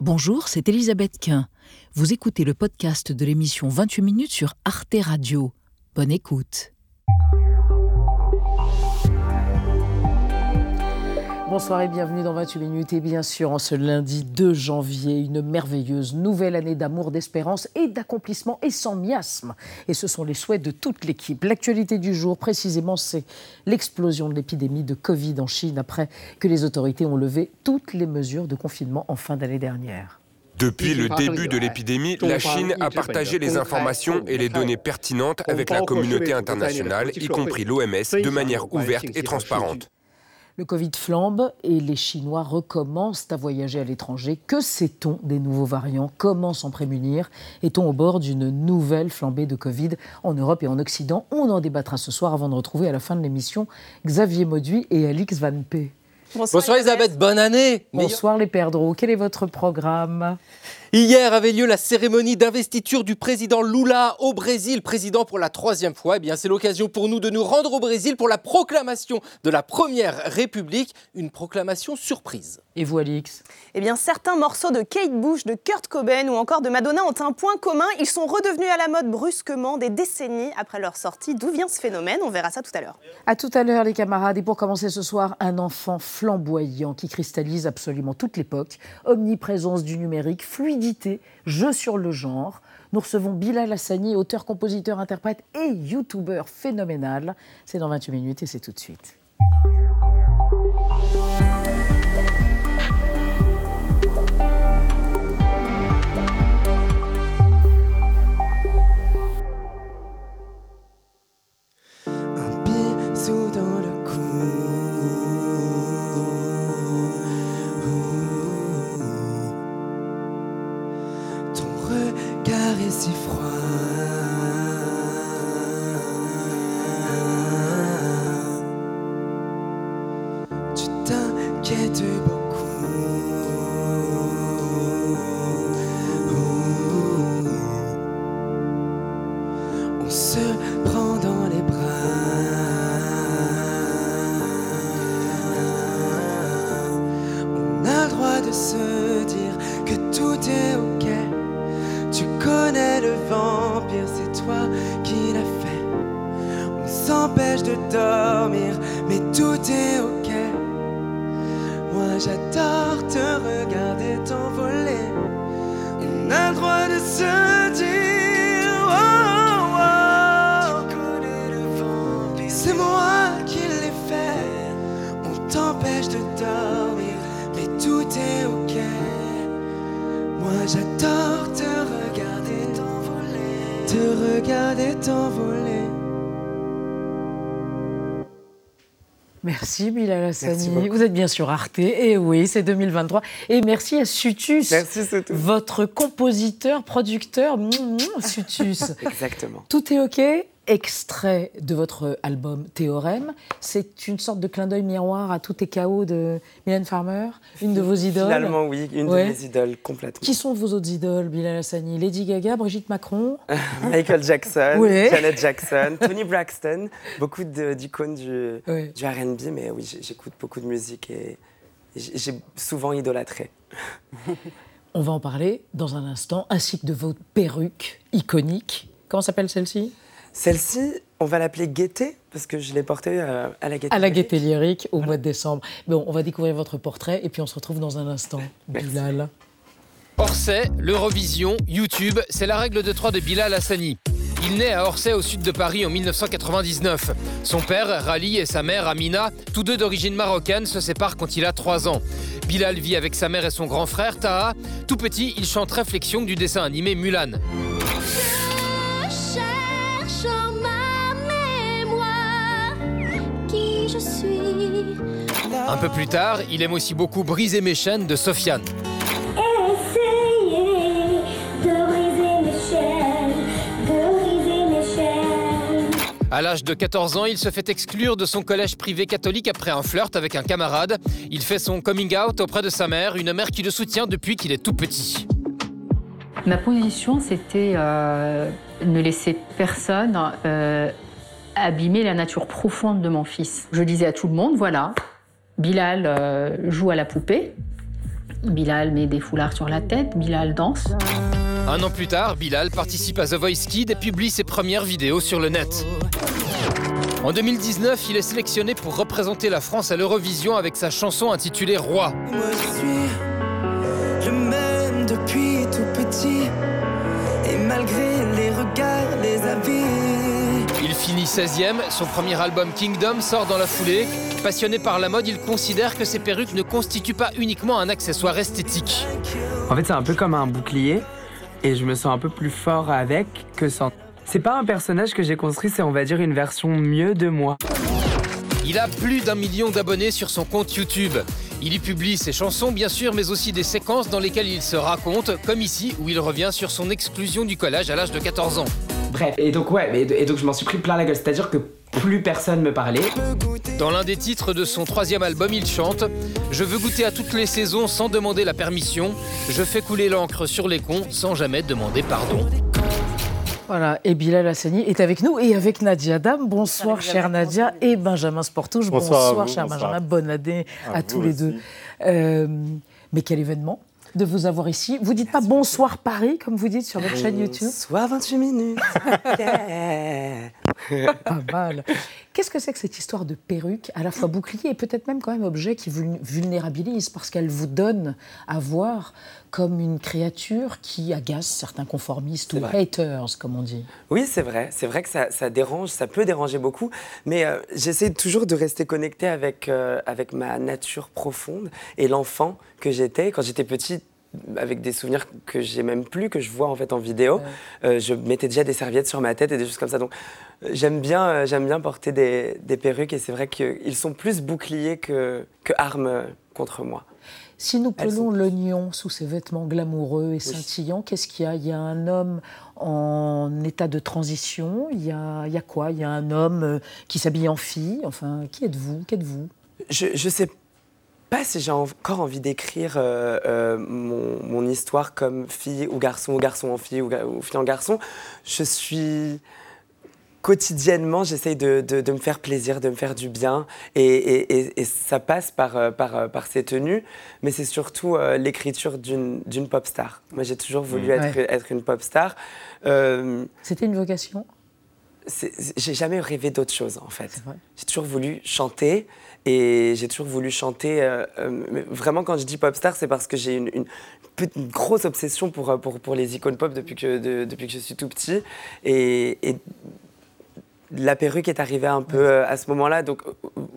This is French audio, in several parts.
Bonjour, c'est Elisabeth Quint. Vous écoutez le podcast de l'émission 28 minutes sur Arte Radio. Bonne écoute. Bonsoir et bienvenue dans 28 minutes. Et bien sûr, en ce lundi 2 janvier, une merveilleuse nouvelle année d'amour, d'espérance et d'accomplissement et sans miasme. Et ce sont les souhaits de toute l'équipe. L'actualité du jour, précisément, c'est l'explosion de l'épidémie de Covid en Chine après que les autorités ont levé toutes les mesures de confinement en fin d'année dernière. Depuis le début de l'épidémie, la Chine a partagé les informations et les données pertinentes avec la communauté internationale, y compris l'OMS, de manière ouverte et transparente. Le Covid flambe et les Chinois recommencent à voyager à l'étranger. Que sait-on des nouveaux variants? Comment s'en prémunir? Est-on au bord d'une nouvelle flambée de Covid en Europe et en Occident? On en débattra ce soir avant de retrouver à la fin de l'émission Xavier Mauduit et Alix Van P. Bonsoir, Bonsoir Elisabeth, bonne année. Bonsoir les perdreaux, quel est votre programme? Hier avait lieu la cérémonie d'investiture du président Lula au Brésil, président pour la troisième fois. Eh bien, c'est l'occasion pour nous de nous rendre au Brésil pour la proclamation de la première République, une proclamation surprise. Et vous, Alix? Eh bien, certains morceaux de Kate Bush, de Kurt Cobain ou encore de Madonna ont un point commun. Ils sont redevenus à la mode brusquement des décennies après leur sortie. D'où vient ce phénomène? On verra ça tout à l'heure. À tout à l'heure, les camarades. Et pour commencer ce soir, un enfant flamboyant qui cristallise absolument toute l'époque. Omniprésence du numérique, fluide jeu sur le genre. Nous recevons Bilal Hassani, auteur, compositeur, interprète et youtubeur phénoménal. C'est dans 28 minutes et c'est tout de suite. Moi j'adore te regarder t'envoler. On a le droit de se dire oh, oh, oh. c'est moi qui l'ai fait. On t'empêche de dormir, mais tout est ok. Moi j'adore te regarder t'envoler. Te regarder t'envoler. Merci Bilal Hassani. Vous êtes bien sur Arte. Et oui, c'est 2023. Et merci à Sutus. Merci, Votre compositeur, producteur, Sutus. Exactement. Tout est OK? Extrait de votre album Théorème. C'est une sorte de clin d'œil miroir à Tout est chaos de Mylène Farmer, une de vos idoles. Finalement, oui, une de mes idoles complètement. Qui sont vos autres idoles, Bilal Hassani? Lady Gaga, Brigitte Macron? Michael Jackson, Janet Jackson, Tony Braxton, beaucoup d'icônes du, du RB, mais oui, j'écoute beaucoup de musique et j'ai souvent idolâtré. On va en parler dans un instant, ainsi que de votre perruque iconique. Comment s'appelle celle-ci? Celle-ci, on va l'appeler Gaieté, parce que je l'ai portée euh, à la Gaieté À la Gaieté lyrique, au mois de décembre. Bon, on va découvrir votre portrait et puis on se retrouve dans un instant. Bilal. Orsay, l'Eurovision, YouTube, c'est la règle de trois de Bilal Hassani. Il naît à Orsay, au sud de Paris, en 1999. Son père, Rali, et sa mère, Amina, tous deux d'origine marocaine, se séparent quand il a 3 ans. Bilal vit avec sa mère et son grand frère, Taha. Tout petit, il chante Réflexion du dessin animé Mulan. Un peu plus tard, il aime aussi beaucoup Briser mes chaînes de Sofiane. À l'âge de 14 ans, il se fait exclure de son collège privé catholique après un flirt avec un camarade. Il fait son coming out auprès de sa mère, une mère qui le soutient depuis qu'il est tout petit. Ma position, c'était euh, ne laisser personne euh, abîmer la nature profonde de mon fils. Je disais à tout le monde, voilà, Bilal euh, joue à la poupée. Bilal met des foulards sur la tête, Bilal danse. Un an plus tard, Bilal participe à The Voice Kid et publie ses premières vidéos sur le net. En 2019, il est sélectionné pour représenter la France à l'Eurovision avec sa chanson intitulée Roi. je m'aime depuis tout petit, et malgré les regards, les avis. Il finit 16e, son premier album Kingdom sort dans la foulée. Passionné par la mode, il considère que ses perruques ne constituent pas uniquement un accessoire esthétique. En fait, c'est un peu comme un bouclier, et je me sens un peu plus fort avec que sans. C'est pas un personnage que j'ai construit, c'est on va dire une version mieux de moi. Il a plus d'un million d'abonnés sur son compte YouTube. Il y publie ses chansons bien sûr, mais aussi des séquences dans lesquelles il se raconte, comme ici où il revient sur son exclusion du collège à l'âge de 14 ans. Bref, et donc ouais, et donc je m'en suis pris plein la gueule, c'est-à-dire que plus personne me parlait. Dans l'un des titres de son troisième album, il chante Je veux goûter à toutes les saisons sans demander la permission. Je fais couler l'encre sur les cons sans jamais demander pardon. Voilà, et Bilal Hassani est avec nous et avec Nadia Dam. Bonsoir, chère Nadia, et Benjamin Sportouche. Bonsoir, cher Benjamin. Bonne année à, tous les deux. Euh, mais quel événement de vous avoir ici. Vous dites pas bonsoir Paris, comme vous dites sur votre chaîne YouTube Bonsoir 28 minutes. pas mal. Qu'est-ce que c'est que cette histoire de perruque, à la fois bouclier et peut-être même quand même objet qui vulnérabilise parce qu'elle vous donne à voir comme une créature qui agace certains conformistes ou haters, comme on dit? Oui, c'est vrai. C'est vrai que ça, dérange, ça peut déranger beaucoup. Mais euh, j'essaie toujours de rester connecté avec, euh, avec ma nature profonde et l'enfant que j'étais. Quand j'étais petite, avec des souvenirs que j'ai même plus, que je vois en fait en vidéo. Euh, je mettais déjà des serviettes sur ma tête et des choses comme ça. Donc j'aime bien, j'aime bien porter des, des perruques et c'est vrai qu'ils sont plus boucliers que, que armes contre moi. Si nous prenons l'oignon sous ses vêtements glamoureux et scintillants, qu'est-ce qu'il y a? Il y a un homme en état de transition. Il y a, il y a quoi? Il y a un homme euh, qui s'habille en fille. Enfin, qui êtes-vous? Qu'êtes-vous? Je ne sais pas si j'ai encore envie d'écrire euh, euh, mon, mon, histoire comme fille ou garçon, ou garçon en fille, ou, ou fille en garçon. Je suis quotidiennement, j'essaye de, de, me faire plaisir, de me faire du bien. Et, et, ça passe par, euh, par, euh, par, ces tenues, mais c'est surtout euh, l'écriture d'une pop star. Moi, j'ai toujours voulu mmh. être, être, une pop star. C'était une vocation? J'ai jamais rêvé d'autre chose, en fait. J'ai toujours voulu chanter. Et j'ai toujours voulu chanter. vraiment, quand je dis pop star, c'est parce que j'ai une, une, une, grosse obsession pour, pour, pour, les icônes pop depuis que, depuis que je suis tout petit. Et, et la perruque est arrivée un peu euh, à ce moment-là. Donc euh,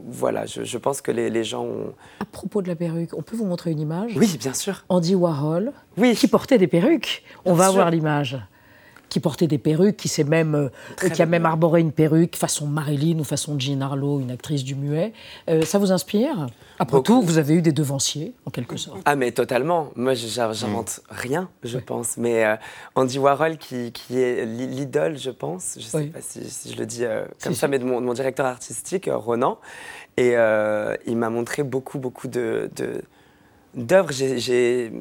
voilà, je, pense que les, gens ont... À propos de la perruque, on peut vous montrer une image Oui, bien sûr. Andy Warhol, oui. qui portait des perruques. On va voir l'image qui portait des perruques, qui, s'est même, euh, qui a même arboré une perruque façon Marilyn ou façon Jean Harlow, une actrice du muet. Euh, ça vous inspire? Après tout, vous avez eu des devanciers, en quelque sorte. Ah, mais totalement. Moi, j'invente mm. rien, je pense. Mais euh, Andy Warhol, qui, qui est l'idole, je pense, je ne sais pas si, je le dis comme ça, mais de mon, directeur artistique, Ronan. Et il m'a montré beaucoup, beaucoup de d'œuvres. J'ai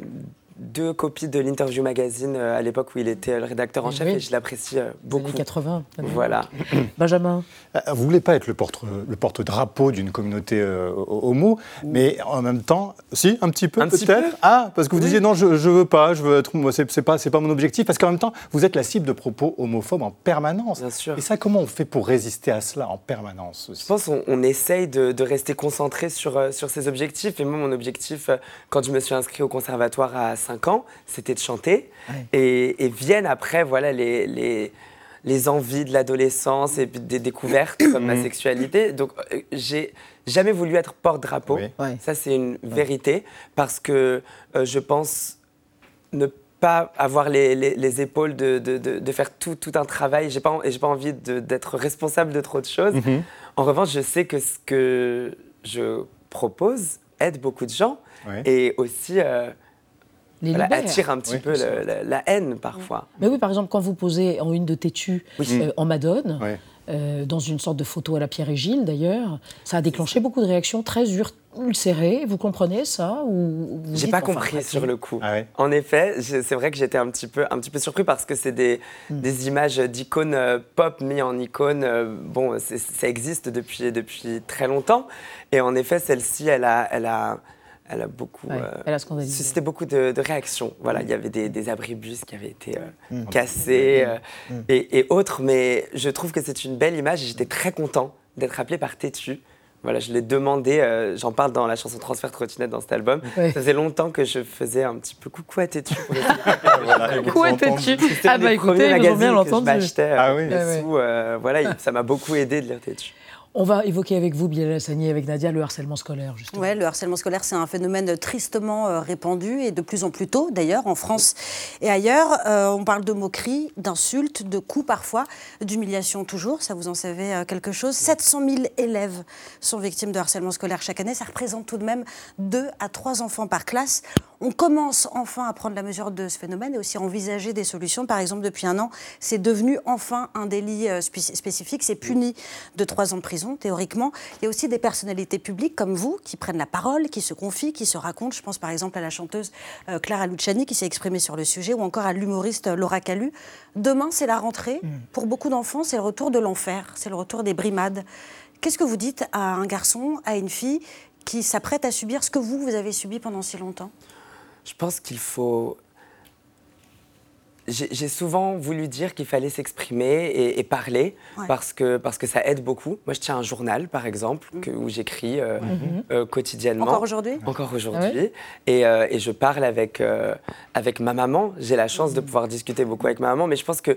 deux copies de l'Interview Magazine euh, à l'époque où il était le rédacteur en chef et je l'apprécie euh, beaucoup. Années 80. Voilà. Benjamin. Euh, vous voulez pas être le porte le porte-drapeau d'une communauté homo, mais en même temps, si un petit peu peut-être. Ah, parce que vous disiez non, je, je veux pas, je veux être, moi c'est pas c'est pas mon objectif, parce qu'en même temps, vous êtes la cible de propos homophobes en permanence. Bien sûr. Et ça, comment on fait pour résister à cela en permanence Je pense qu'on on essaye de, de, rester concentré sur sur ses objectifs. Et moi, mon objectif, quand je me suis inscrit au conservatoire à 5 ans, c'était de chanter. Et, viennent après, voilà, les, les, les envies de l'adolescence et des découvertes comme ma sexualité. Donc, euh, j'ai jamais voulu être porte-drapeau. Ça, c'est une vérité. Parce que euh, je pense ne pas avoir les, les, épaules de, de, de, faire tout, tout, un travail. J'ai pas, et j'ai pas envie d'être responsable de trop de choses. Mm-hmm. En revanche, je sais que ce que je propose aide beaucoup de gens. Et aussi... Euh, attire un petit peu la, haine parfois. Mais oui, par exemple, quand vous posez en une de têtu euh, en Madone, euh, dans une sorte de photo à la Pierre et Gilles d'ailleurs, ça a déclenché beaucoup de réactions très ulcérées. Vous comprenez ça ou J'ai pas compris sur le coup. Ah en effet, c'est vrai que j'étais un petit peu, un petit peu surpris parce que c'est des, hmm. des, images d'icônes euh, pop mis en icônes. bon, ça existe depuis, depuis très longtemps. Et en effet, celle-ci, elle a, elle a elle a beaucoup. elle a scandalisé. Suscité beaucoup de, réactions. Voilà, il y avait des, des abribus qui avaient été mmh. cassés mmh. et, et, autres, mais je trouve que c'est une belle image et j'étais très content d'être appelé par Tétu voilà, je l'ai demandé, euh, j'en parle dans la chanson Transfert Trottinette dans cet album. Ça faisait longtemps que je faisais un petit peu coucou à Tétu. coucou à Tétu. Ah bah écoutez, ils ont bien l'entendu. Ah oui. Euh, voilà, ça m'a beaucoup aidé de lire Tétu. On va évoquer avec vous, Bilal Hassani, avec Nadia, le harcèlement scolaire. Justement. Oui, le harcèlement scolaire, c'est un phénomène tristement euh, répandu et de plus en plus tôt, d'ailleurs, en France et ailleurs. Euh, on parle de moqueries, d'insultes, de coups parfois, d'humiliation toujours. Ça, vous en savez euh, quelque chose 700 000 élèves sont victimes de harcèlement scolaire chaque année. Ça représente tout de même 2 à 3 enfants par classe. On commence enfin à prendre la mesure de ce phénomène et aussi à envisager des solutions. Par exemple, depuis un an, c'est devenu enfin un délit spécifique. C'est puni de 3 ans de prison théoriquement. Il y a aussi des personnalités publiques comme vous qui prennent la parole, qui se confient, qui se racontent. Je pense par exemple à la chanteuse euh, Clara Luciani qui s'est exprimée sur le sujet ou encore à l'humoriste Laura Calu. Demain, c'est la rentrée. Mm. Pour beaucoup d'enfants, c'est le retour de l'enfer, c'est le retour des brimades. Qu'est-ce que vous dites à un garçon, à une fille qui s'apprête à subir ce que vous, vous avez subi pendant si longtemps? Je pense qu'il faut j'ai souvent voulu dire qu'il fallait s'exprimer et, parler parce, que, parce que ça aide beaucoup. Moi, je tiens un journal, par exemple, mm. que, où j'écris euh, mhm. euh, quotidiennement. Encore aujourd'hui? Encore aujourd'hui. Ah et, euh, et, je parle avec, avec ma maman. J'ai la chance de mm. pouvoir discuter beaucoup avec ma maman, mais je pense que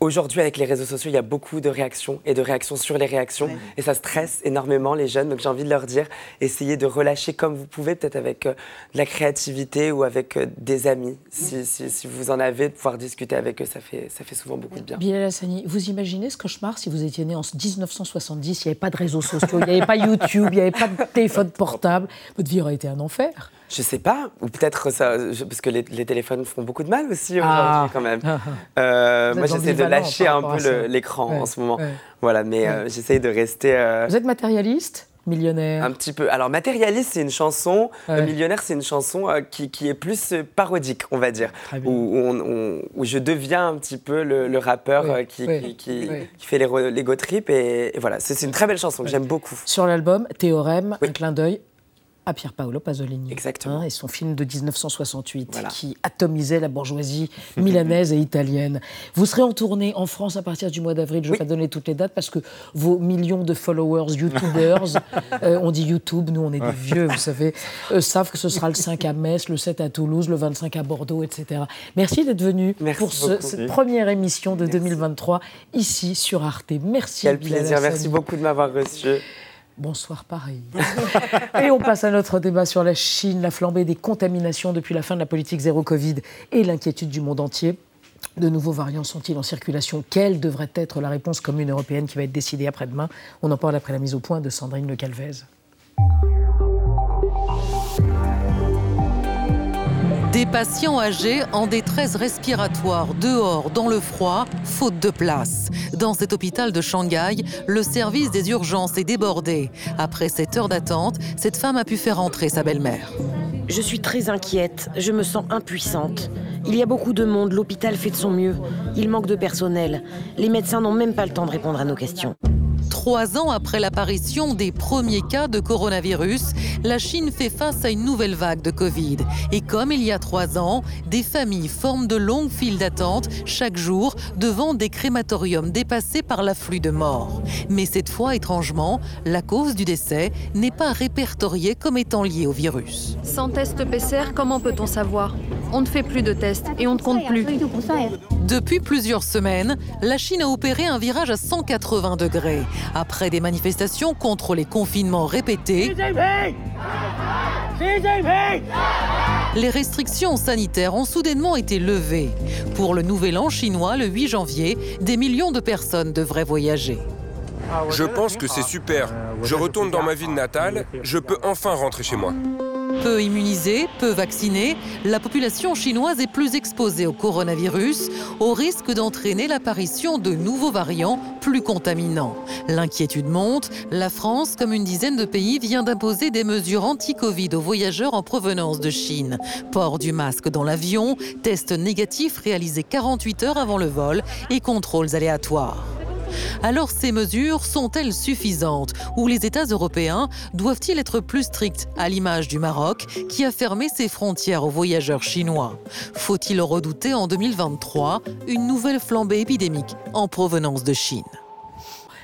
Aujourd'hui, avec les réseaux sociaux, il y a beaucoup de réactions et de réactions sur les réactions. Et ça stresse énormément les jeunes. Donc j'ai envie de leur dire, essayez de relâcher comme vous pouvez, peut-être avec euh, de la créativité ou avec euh, des amis. Si, si, vous en avez, de pouvoir discuter avec eux, ça fait, ça fait souvent beaucoup de bien. Bilal Hassani, vous imaginez ce cauchemar si vous étiez né en 1970, il n'y avait pas de réseaux sociaux, il n'y avait pas YouTube, il n'y avait pas de téléphone portable. Votre vie aurait été un enfer. Je sais pas, ou peut-être ça, parce que les, téléphones font beaucoup de mal aussi aujourd'hui ah. quand même. Euh, moi, j'essaie de lâcher un peu l'écran en ce moment. Voilà, mais euh, j'essaie de rester. Euh, Vous êtes matérialiste Millionnaire? Un petit peu. Alors, Matérialiste, c'est une chanson. Millionnaire, c'est une chanson qui, qui, est plus parodique, on va dire. Où, où, je deviens un petit peu le, rappeur qui, qui, qui, fait les, les go trips. Et, et voilà, c'est une très belle chanson que j'aime beaucoup. Sur l'album, Théorème, un clin d'œil à Pier Paolo Pasolini. Exactement. Hein, et son film de 1968 qui atomisait la bourgeoisie milanaise et italienne. Vous serez en tournée en France à partir du mois d'avril. Je ne vais pas donner toutes les dates parce que vos millions de followers, YouTubers, euh, on dit YouTube, nous on est des vieux, vous savez, euh, savent que ce sera le 5 à Metz, le 7 à Toulouse, le 25 à Bordeaux, etc. Merci d'être venu pour cette première émission de 2023 ici sur Arte. Merci. Quel plaisir, merci beaucoup de m'avoir reçu. Bonsoir Paris. et on passe à notre débat sur la Chine, la flambée des contaminations depuis la fin de la politique zéro Covid et l'inquiétude du monde entier. De nouveaux variants sont-ils en circulation? Quelle devrait être la réponse commune européenne qui va être décidée après-demain? On en parle après la mise au point de Sandrine Le Calvez. Des patients âgés en détresse respiratoire dehors dans le froid, faute de place. Dans cet hôpital de Shanghai, le service des urgences est débordé. Après cette heure d'attente, cette femme a pu faire entrer sa belle-mère. Je suis très inquiète, je me sens impuissante. Il y a beaucoup de monde, l'hôpital fait de son mieux. Il manque de personnel. Les médecins n'ont même pas le temps de répondre à nos questions. Trois ans après l'apparition des premiers cas de coronavirus, la Chine fait face à une nouvelle vague de Covid. Et comme il y a trois ans, des familles forment de longues files d'attente chaque jour devant des crématoriums dépassés par l'afflux de morts. Mais cette fois, étrangement, la cause du décès n'est pas répertoriée comme étant liée au virus. Sans test PCR, comment peut-on savoir? On ne fait plus de tests et on ne compte plus. Depuis plusieurs semaines, la Chine a opéré un virage à 180 degrés. Après des manifestations contre les confinements répétés, les restrictions sanitaires ont soudainement été levées. Pour le nouvel an chinois, le 8 janvier, des millions de personnes devraient voyager. Je pense que c'est super. Je retourne dans ma ville natale, je peux enfin rentrer chez moi. Peu immunisée, peu vaccinée, la population chinoise est plus exposée au coronavirus, au risque d'entraîner l'apparition de nouveaux variants plus contaminants. L'inquiétude monte. La France, comme une dizaine de pays, vient d'imposer des mesures anti-Covid aux voyageurs en provenance de Chine. Port du masque dans l'avion, test négatif réalisé 48 heures avant le vol et contrôles aléatoires. Alors ces mesures sont-elles suffisantes Ou les États européens doivent-ils être plus stricts, à l'image du Maroc, qui a fermé ses frontières aux voyageurs chinois Faut-il redouter en 2023 une nouvelle flambée épidémique en provenance de Chine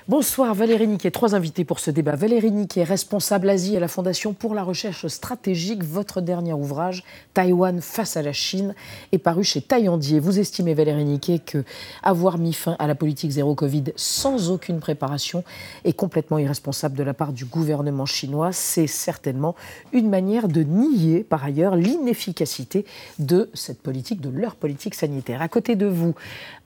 Bonsoir Valérie Niquet, trois invités pour ce débat. Valérie Niquet, responsable Asie à la Fondation pour la recherche stratégique. Votre dernier ouvrage, Taïwan face à la Chine, est paru chez Taillandier. Vous estimez, Valérie Niquet, que avoir mis fin à la politique zéro Covid sans aucune préparation est complètement irresponsable de la part du gouvernement chinois. C'est certainement une manière de nier, par ailleurs, l'inefficacité de cette politique, de leur politique sanitaire. À côté de vous,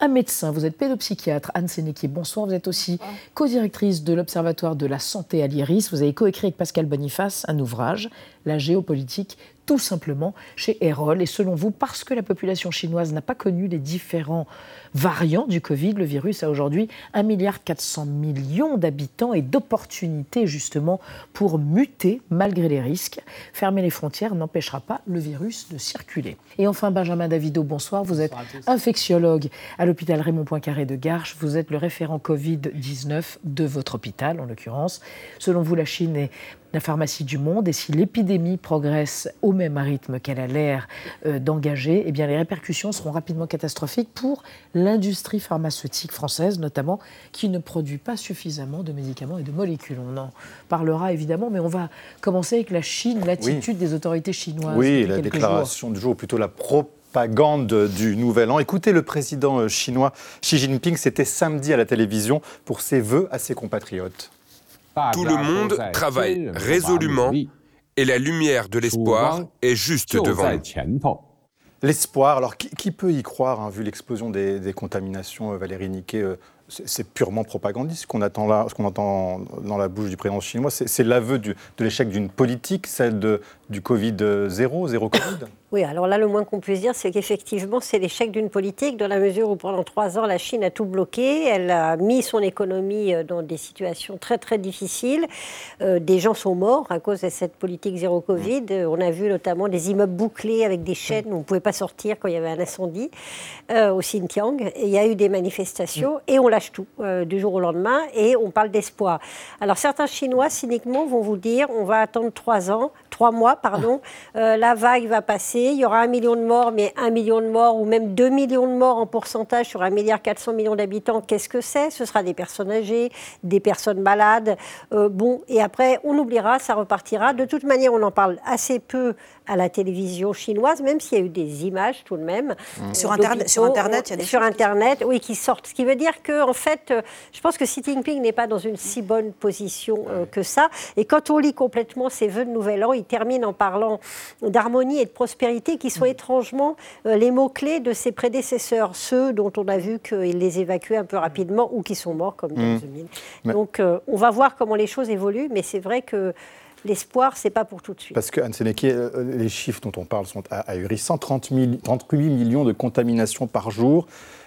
un médecin, vous êtes pédopsychiatre, Anne Sénéquier. Bonsoir, vous êtes aussi co-directrice de l'Observatoire de la santé à l'IRIS. Vous avez coécrit avec Pascal Boniface un ouvrage, La géopolitique tout simplement chez Erol. Et selon vous, parce que la population chinoise n'a pas connu les différents variants du Covid, le virus a aujourd'hui 1,4 milliard d'habitants et d'opportunités justement pour muter malgré les risques. Fermer les frontières n'empêchera pas le virus de circuler. Et enfin, Benjamin Davido, bonsoir. Vous êtes infectiologue à l'hôpital Raymond Poincaré de Garches. Vous êtes le référent Covid-19 de votre hôpital, en l'occurrence. Selon vous, la Chine est la pharmacie du monde et si l'épidémie progresse au même rythme qu'elle a l'air euh, d'engager, eh bien les répercussions seront rapidement catastrophiques pour l'industrie pharmaceutique française notamment qui ne produit pas suffisamment de médicaments et de molécules. On en parlera évidemment, mais on va commencer avec la Chine, l'attitude des autorités chinoises. Oui, la déclaration du jour, ou plutôt la propagande du Nouvel An. Écoutez le président euh, chinois Xi Jinping, c'était samedi à la télévision pour ses vœux à ses compatriotes. Tout le monde travaille résolument et la lumière de l'espoir est juste devant nous. L'espoir, alors qui, peut y croire, hein, vu l'explosion des, contaminations, euh, Valérie Niquet euh, c'est purement propagandiste ce qu'on entend dans la bouche du président chinois. C'est l'aveu de l'échec d'une politique, celle de, du Covid zéro, zéro Covid Oui, alors là, le moins qu'on puisse dire, c'est qu'effectivement, c'est l'échec d'une politique dans la mesure où pendant trois ans, la Chine a tout bloqué. Elle a mis son économie euh, dans des situations très, très difficiles. Euh, des gens sont morts à cause de cette politique zéro Covid. Euh, on a vu notamment des immeubles bouclés avec des chaînes où on ne pouvait pas sortir quand il y avait un incendie au Xinjiang. il y a eu des manifestations et on lâche tout du jour au lendemain et on parle d'espoir. Alors certains Chinois, cyniquement, vont vous dire on va attendre trois ans, trois mois, pardon, la vague va passer il y aura un million de morts, mais un million de morts ou même deux millions de morts en pourcentage sur un milliard 400 millions d'habitants, qu'est-ce que c'est? Ce sera des personnes âgées, des personnes malades. Euh, bon, et après, on oubliera, ça repartira. De toute manière, on en parle assez peu à la télévision chinoise, même s'il y a eu des images tout de même. Mmh. Sur, Internet, sur Internet, il y a des Sur Internet, oui, qui sortent. Ce qui veut dire que, en fait, euh, je pense que Xi Jinping n'est pas dans une si bonne position euh, que ça. Et quand on lit complètement ses vœux de Nouvel An, il termine en parlant d'harmonie et de prospérité qui sont mmh. étrangement euh, les mots-clés de ses prédécesseurs, ceux dont on a vu qu'il les évacuait un peu rapidement ou qui sont morts, comme mmh. Donc, on va voir comment les choses évoluent, mais c'est vrai que l'espoir, c'est pas pour tout de suite. Parce que, Anne euh, les chiffres dont on parle sont ahurissants 30 38 millions de contaminations par jour.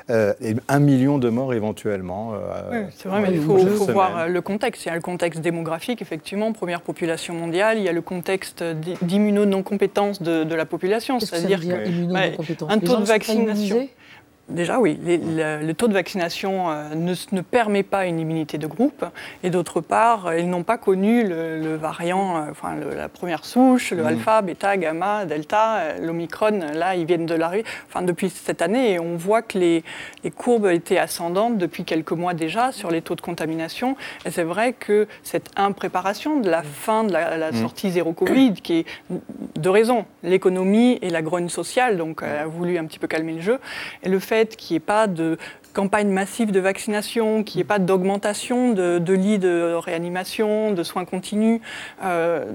Euh, et un million de morts éventuellement. Euh, oui, c'est vrai, mais il faut, voir le contexte. Il y a le contexte démographique, effectivement, première population mondiale. Il y a le contexte d'immuno-non-compétence de, la population. C'est-à-dire un taux de vaccination. Déjà, oui, le, taux de vaccination euh, ne, permet pas une immunité de groupe. Et d'autre part, ils n'ont pas connu le, variant, euh, enfin, la première souche, le mmh. alpha, bêta, gamma, delta, euh, l'omicron. Là, ils viennent de la enfin, depuis cette année. Et on voit que les, courbes étaient ascendantes depuis quelques mois déjà sur les taux de contamination. Et c'est vrai que cette impréparation de la fin de la, mmh. sortie zéro Covid, qui est de raison, l'économie et la grogne sociale, donc a voulu un petit peu calmer le jeu. Et le fait qu'il n'y ait pas de campagne massive de vaccination, qu'il n'y ait pas d'augmentation de, lits de réanimation, de soins continus. Euh,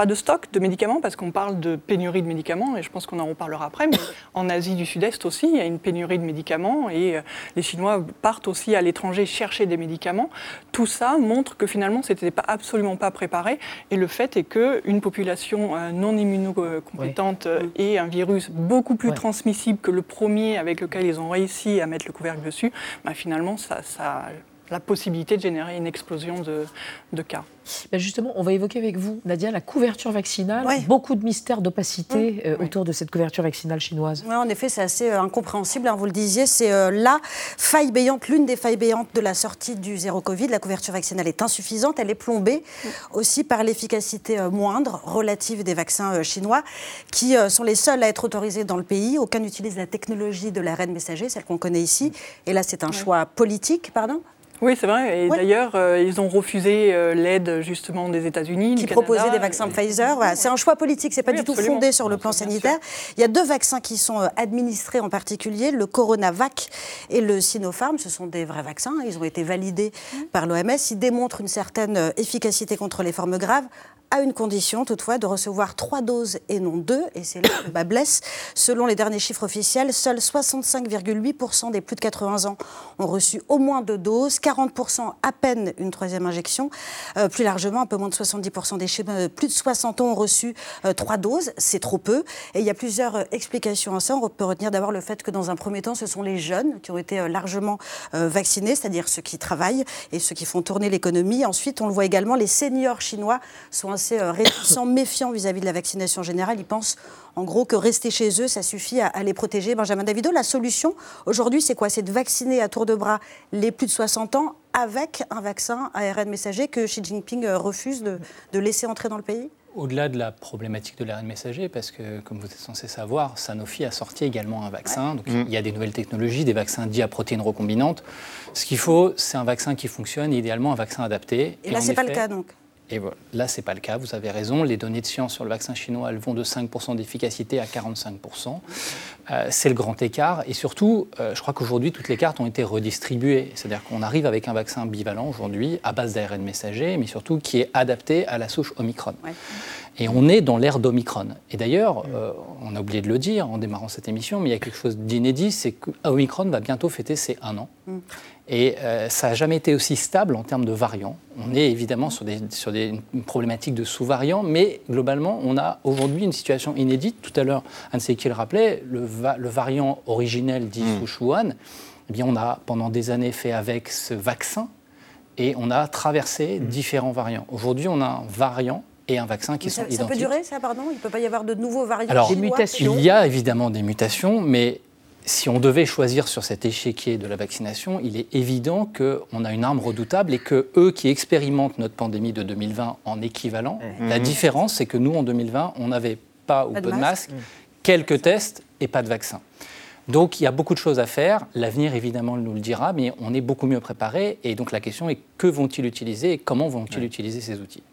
pas de stock de médicaments parce qu'on parle de pénurie de médicaments et je pense qu'on en reparlera après. Mais en Asie du Sud-Est aussi, il y a une pénurie de médicaments et euh, les Chinois partent aussi à l'étranger chercher des médicaments. Tout ça montre que finalement, c'était pas absolument pas préparé. Et le fait est que une population euh, non immunocompétente euh, et un virus beaucoup plus transmissible que le premier avec lequel ils ont réussi à mettre le couvercle dessus, bah, finalement, ça, ça la possibilité de générer une explosion de, cas. Ben justement, on va évoquer avec vous, Nadia, la couverture vaccinale. Beaucoup de mystères, d'opacité euh, autour de cette couverture vaccinale chinoise. Oui, en effet, c'est assez euh, incompréhensible. Hein, vous le disiez, c'est euh, la faille béante, l'une des failles béantes de la sortie du zéro Covid. La couverture vaccinale est insuffisante. Elle est plombée aussi par l'efficacité moindre relative des vaccins chinois, qui sont les seuls à être autorisés dans le pays. Aucun n'utilise la technologie de l'ARN messager, celle qu'on connaît ici. Et là, c'est un choix politique, pardon oui, c'est vrai. Et d'ailleurs, euh, ils ont refusé euh, l'aide justement des États-Unis. Qui proposaient des vaccins Pfizer. C'est un choix politique, c'est pas du tout fondé sur le plan sanitaire. Il y a deux vaccins qui sont euh, administrés en particulier, le Coronavac et le Sinopharm. Ce sont des vrais vaccins. Ils ont été validés mmh. par l'OMS. Ils démontrent une certaine efficacité contre les formes graves à une condition toutefois de recevoir trois doses et non deux, et c'est là que le bas blesse. Selon les derniers chiffres officiels, seuls 65,8% des plus de 80 ans ont reçu au moins deux doses, 40% à peine une troisième injection. Euh, plus largement, un peu moins de 70% des euh, plus de 60 ans ont reçu euh, trois doses, c'est trop peu. Et il y a plusieurs explications à ça. On peut retenir d'abord le fait que dans un premier temps, ce sont les jeunes qui ont été largement vaccinés, c'est-à-dire ceux qui travaillent et ceux qui font tourner l'économie. Ensuite, on le voit également, les seniors chinois sont assez euh, réticents, méfiants vis-à-vis de la vaccination générale. Ils pensent en gros que rester chez eux, ça suffit à, les protéger. Benjamin Davido, la solution aujourd'hui, c'est quoi? C'est de vacciner à tour de bras les plus de 60 ans avec un vaccin ARN messager que Xi Jinping euh, refuse de, laisser entrer dans le pays? Au-delà de la problématique de l'ARN messager, parce que, comme vous êtes censé savoir, Sanofi a sorti également un vaccin. Donc, mm. il y a des nouvelles technologies, des vaccins dits à protéines recombinantes. Ce qu'il faut, c'est un vaccin qui fonctionne, idéalement un vaccin adapté. Et, là, ce n'est pas le cas, donc et voilà. là, ce n'est pas le cas, vous avez raison. Les données de science sur le vaccin chinois, elles vont de 5% d'efficacité à 45%. Euh, c'est le grand écart. Et surtout, euh, je crois qu'aujourd'hui, toutes les cartes ont été redistribuées. C'est-à-dire qu'on arrive avec un vaccin bivalent aujourd'hui, à base d'ARN messager, mais surtout qui est adapté à la souche Omicron. Et on est dans l'ère d'Omicron. Et d'ailleurs, euh, on a oublié de le dire en démarrant cette émission, mais il y a quelque chose d'inédit, c'est qu'Omicron va bientôt fêter ses un an. Mm. Et euh, ça n'a jamais été aussi stable en termes de variants. On est évidemment sur, des, sur des, une problématique de sous-variants, mais globalement, on a aujourd'hui une situation inédite. Tout à l'heure, Anne qui le rappelait, le, le, variant originel dit mmh. eh bien, on a pendant des années fait avec ce vaccin et on a traversé mmh. différents variants. Aujourd'hui, on a un variant et un vaccin qui sont identiques. Ça peut durer, ça, pardon? Il ne peut pas y avoir de nouveaux variants Alors, des mutations. Il y a évidemment des mutations, mais si on devait choisir sur cet échiquier de la vaccination, il est évident qu'on a une arme redoutable et que eux qui expérimentent notre pandémie de 2020 en équivalent, mmh. la différence, c'est que nous, en 2020, on n'avait pas ou peu de masques, quelques tests et pas de vaccin. Donc il y a beaucoup de choses à faire. L'avenir, évidemment, nous le dira, mais on est beaucoup mieux préparé. Et donc la question est que vont-ils utiliser et comment vont-ils utiliser ces outils?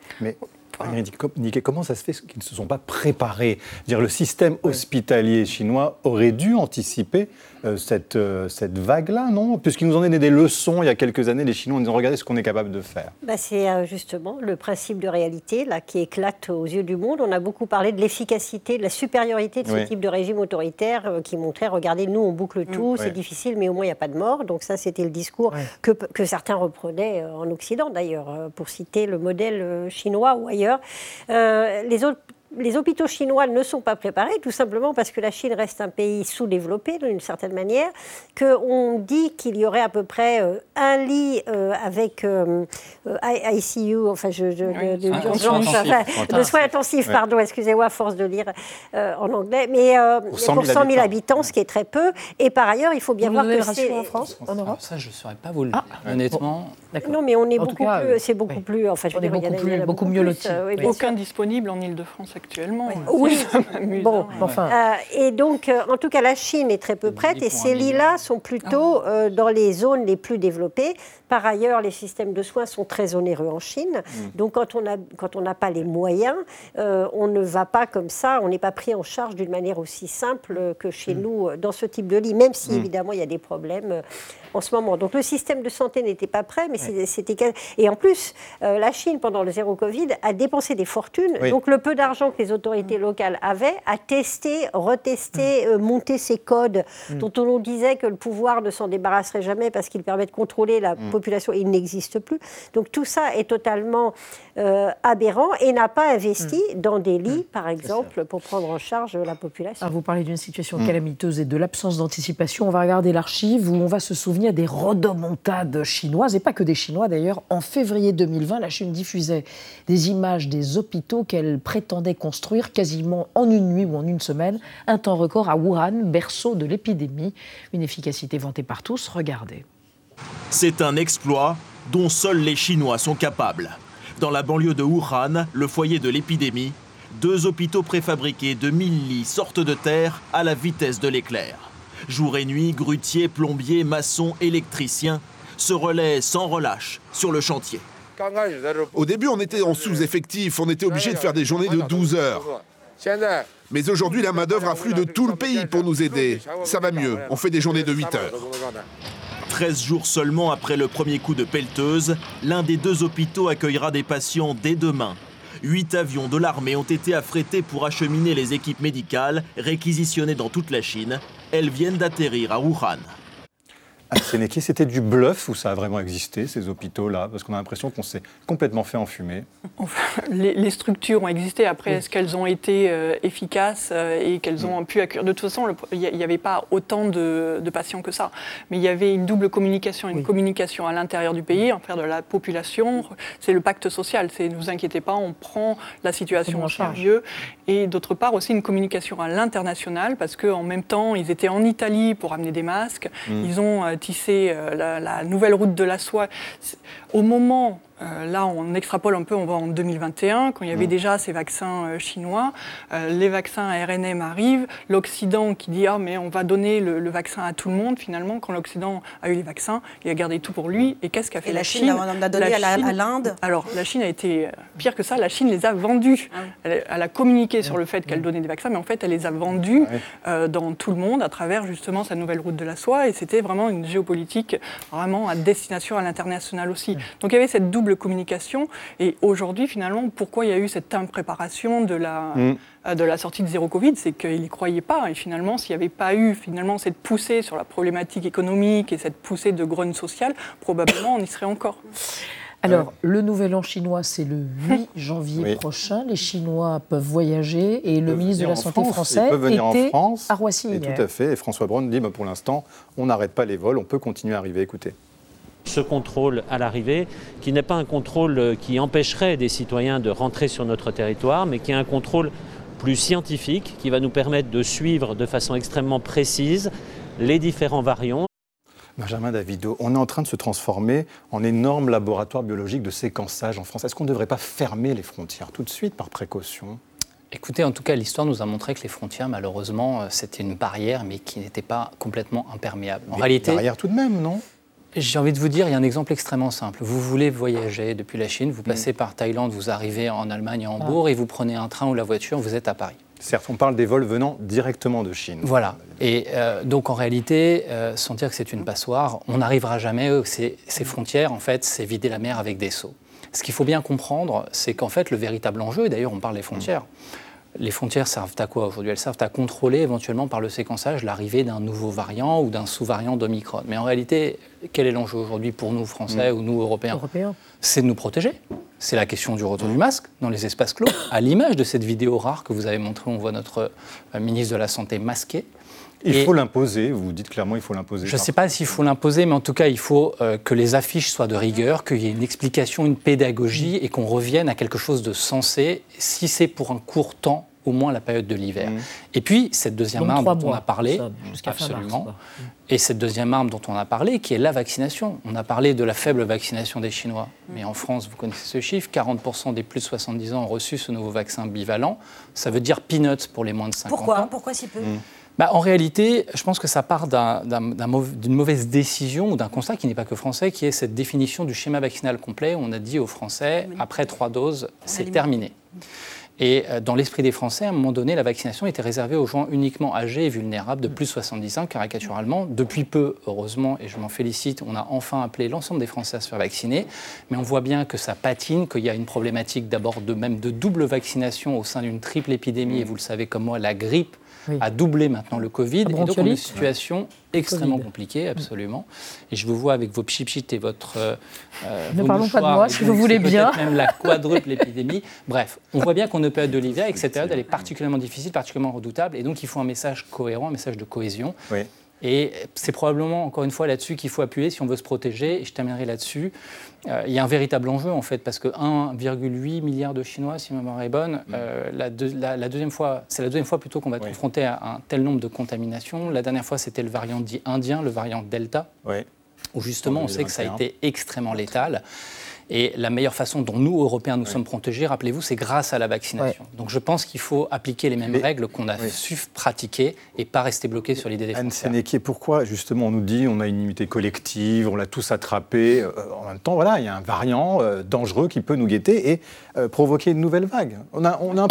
Comment ça se fait qu'ils ne se sont pas préparés? Dire, Le système hospitalier chinois aurait dû anticiper cette, euh, cette vague-là, non? Puisqu'ils nous ont donné des leçons il y a quelques années, les Chinois, nous ont regardé ce qu'on est capable de faire. Bah, c'est euh, justement le principe de réalité là, qui éclate aux yeux du monde. On a beaucoup parlé de l'efficacité, de la supériorité de ce type de régime autoritaire qui montrait, regardez, nous, on boucle mm. tout, c'est difficile, mais au moins, il n'y a pas de mort. Donc ça, c'était le discours que, que certains reprenaient en Occident, d'ailleurs, pour citer le modèle chinois ou ailleurs euh, les autres les hôpitaux chinois ne sont pas préparés, tout simplement parce que la Chine reste un pays sous-développé d'une certaine manière, qu'on dit qu'il y aurait à peu près euh, un lit euh, avec euh, ICU, enfin, je, de, soins intensifs, pardon, excusez-moi, à force de lire en anglais, mais pour 100 000, habitants. ce qui est très peu. Et par ailleurs, il faut bien voir que c'est en France, en Europe. Ça, je ne saurais pas vous le dire, ah. honnêtement. Non, mais on est beaucoup plus, c'est beaucoup plus, enfin, je beaucoup, beaucoup mieux lotis. Aucun disponible en Ile-de-France actuellement. Oui, bon, enfin. Euh, et donc, euh, en tout cas, la Chine est très peu prête et ces lits-là sont plutôt ah. euh, dans les zones les plus développées. Par ailleurs, les systèmes de soins sont très onéreux en Chine. Mm. Donc, quand on n'a quand on pas les moyens, on ne va pas comme ça, on n'est pas pris en charge d'une manière aussi simple que chez mm. nous dans ce type de lit, même si, mm. évidemment, il y a des problèmes en ce moment. Donc, le système de santé n'était pas prêt, mais c'était... Et en plus, la Chine, pendant le zéro Covid, a dépensé des fortunes. Donc, le peu d'argent que les autorités autorité locale avait à tester, retester, mm. euh, monter ces codes mm. dont on nous disait que le pouvoir ne s'en débarrasserait jamais parce qu'il permet de contrôler la mm. population. Il n'existe plus. Donc tout ça est totalement euh, aberrant et n'a pas investi hmm. dans des lits, hmm. par exemple, pour prendre en charge la population. vous parlez d'une situation calamiteuse et de l'absence d'anticipation. On va regarder l'archive où on va se souvenir des rodomontades chinoises, et pas que des Chinois d'ailleurs. En février 2020, la Chine diffusait des images des hôpitaux qu'elle prétendait construire quasiment en une nuit ou en une semaine, un temps record à Wuhan, berceau de l'épidémie. Une efficacité vantée par tous. Regardez. C'est un exploit dont seuls les Chinois sont capables. Dans la banlieue de Wuhan, le foyer de l'épidémie, deux hôpitaux préfabriqués de 1000 lits sortent de terre à la vitesse de l'éclair. Jour et nuit, grutiers, plombiers, maçons, électriciens se relaient sans relâche sur le chantier. Au début, on était en sous-effectif, on était obligé de faire des journées de 12 heures. Mais aujourd'hui, la main-d'œuvre afflue de tout le pays pour nous aider. Ça va mieux, on fait des journées de 8 heures. 13 jours seulement après le premier coup de pelleteuse, l'un des deux hôpitaux accueillera des patients dès demain. Huit avions de l'armée ont été affrétés pour acheminer les équipes médicales réquisitionnées dans toute la Chine. Elles viennent d'atterrir à Wuhan. Sénéquier, c'était du bluff ou ça a vraiment existé, ces hôpitaux-là? Parce qu'on a l'impression qu'on s'est complètement fait enfumer. les, structures ont existé. Après, est-ce qu'elles ont été euh, efficaces euh, et qu'elles ont pu accueillir? De toute façon, il n'y avait pas autant de, patients que ça. Mais il y avait une double communication, une communication à l'intérieur du pays, en faire de la population. C'est le pacte social. C'est ne vous inquiétez pas, on prend la situation en sérieux. Et d'autre part aussi une communication à l'international, parce qu'en même temps, ils étaient en Italie pour amener des masques. Mm. Ils ont euh, tisser euh, la, la, nouvelle route de la soie. Au moment là, on extrapole un peu, on va en 2021, quand il y avait mm. déjà ces vaccins euh, chinois. Euh, les vaccins RNM arrivent. L'Occident qui dit Ah, mais on va donner le, vaccin à tout le monde, finalement, quand l'Occident a eu les vaccins, il a gardé tout pour lui. Et qu'est-ce qu'a fait la, Chine, On a donné à l'Inde Alors, la Chine a été pire que ça. La Chine les a vendus. Ah elle, a communiqué sur le fait qu'elle donnait des vaccins, mais en fait, elle les a vendus ah dans tout le monde à travers justement sa nouvelle route de la soie. Et c'était vraiment une géopolitique vraiment à destination à l'international aussi. Donc, il y avait cette double communication. Et aujourd'hui, finalement, pourquoi il y a eu cette impréparation de la, mm. euh, de la sortie de zéro Covid C'est qu'ils n'y croyaient pas. Et finalement, s'il n'y avait pas eu finalement cette poussée sur la problématique économique et cette poussée de grogne sociale, probablement on y serait encore. Alors, le nouvel an chinois, c'est le 8 janvier prochain. Les Chinois peuvent voyager et le ministre de la Santé français peut venir était en France, à Roissy. Et tout à fait. Et François Braun dit bah, pour l'instant, on n'arrête pas les vols, on peut continuer à arriver. Écoutez ce contrôle à l'arrivée, qui n'est pas un contrôle euh, qui empêcherait des citoyens de rentrer sur notre territoire, mais qui est un contrôle plus scientifique, qui va nous permettre de suivre de façon extrêmement précise les différents variants. Benjamin Davido, on est en train de se transformer en énorme laboratoire biologique de séquençage en France. Est-ce qu'on ne devrait pas fermer les frontières tout de suite par précaution? Écoutez, en tout cas, l'histoire nous a montré que les frontières, malheureusement, euh, c'était une barrière, mais qui n'était pas complètement imperméable. En réalité, une barrière tout de même, non? J'ai envie de vous dire, il y a un exemple extrêmement simple. Vous voulez voyager depuis la Chine, vous passez mm. par Thaïlande, vous arrivez en Allemagne, à Hambourg, ah. et vous prenez un train ou la voiture, vous êtes à Paris. Certes, on parle des vols venant directement de Chine. Voilà. Et euh, donc en réalité, euh, sans dire que c'est une passoire, on n'arrivera jamais. Ces, ces frontières, en fait, c'est vider la mer avec des seaux. Ce qu'il faut bien comprendre, c'est qu'en fait, le véritable enjeu, et d'ailleurs on parle des frontières, les frontières servent à quoi aujourd'hui? Elles servent à contrôler éventuellement par le séquençage l'arrivée d'un nouveau variant ou d'un sous-variant d'Omicron. Mais en réalité, quel est l'enjeu aujourd'hui pour nous, Français mm. ou nous, Européens? C'est de nous protéger. C'est la question du retour du masque dans les espaces clos. À l'image de cette vidéo rare que vous avez montrée, on voit notre euh, ministre de la Santé masqué. Il faut l'imposer, vous dites clairement il faut l'imposer. Je ne sais pas s'il faut l'imposer, mais en tout cas, il faut euh, que les affiches soient de rigueur, qu'il y ait une explication, une pédagogie, et qu'on revienne à quelque chose de sensé, si c'est pour un court temps, au moins la période de l'hiver. Mmh. Et puis, cette deuxième arme dont on a parlé, absolument, et cette deuxième arme dont on a parlé, qui est la vaccination. On a parlé de la faible vaccination des Chinois, mmh. mais en France, vous connaissez ce chiffre, 40% des plus de 70 ans ont reçu ce nouveau vaccin bivalent. Ça veut dire peanuts pour les moins de 50 Pourquoi? ans. Pourquoi si peu? Mmh. Bah, en réalité, je pense que ça part d'une mauvaise décision ou d'un constat qui n'est pas que français, qui est cette définition du schéma vaccinal complet. On a dit aux Français, après trois doses, c'est terminé. Et euh, dans l'esprit des Français, à un moment donné, la vaccination était réservée aux gens uniquement âgés et vulnérables de plus de 70 ans, caricaturalement. Depuis peu, heureusement, et je m'en félicite, on a enfin appelé l'ensemble des Français à se faire vacciner. Mais on voit bien que ça patine, qu'il y a une problématique d'abord de même de double vaccination au sein d'une triple épidémie. Et vous le savez comme moi, la grippe a doublé maintenant le Covid. Et donc, on a une situation extrêmement compliquée, absolument. Et je vous vois avec vos pchipchits et votre. Euh, ne parlons pas de moi, si vous voulez bien. Même la quadruple épidémie. Bref, on voit bien qu'on est période de l'hiver et que cette période, elle est particulièrement difficile, particulièrement redoutable. Et donc, il faut un message cohérent, un message de cohésion. Oui. Et c'est probablement, encore une fois, là-dessus qu'il faut appuyer si on veut se protéger. Et je terminerai là-dessus. Euh, il y a un véritable enjeu, en fait, parce que 1,8 milliard de Chinois, si ma mémoire est bonne, mm. euh, la, deuxième fois, c'est la deuxième fois plutôt qu'on va être confronté à un tel nombre de contaminations. La dernière fois, c'était le variant dit indien, le variant Delta, où justement, on sait que ça a été extrêmement létal. Et la meilleure façon dont nous, Européens, nous sommes protégés, rappelez-vous, c'est grâce à la vaccination. Donc je pense qu'il faut appliquer les mêmes règles qu'on a su pratiquer et pas rester bloqué sur l'idée des Anne Sénéquier, pourquoi justement on nous dit on a une immunité collective, on l'a tous attrapé euh, En même temps, voilà, il y a un variant euh, dangereux qui peut nous guetter et euh, provoquer une nouvelle vague. On, a, on, a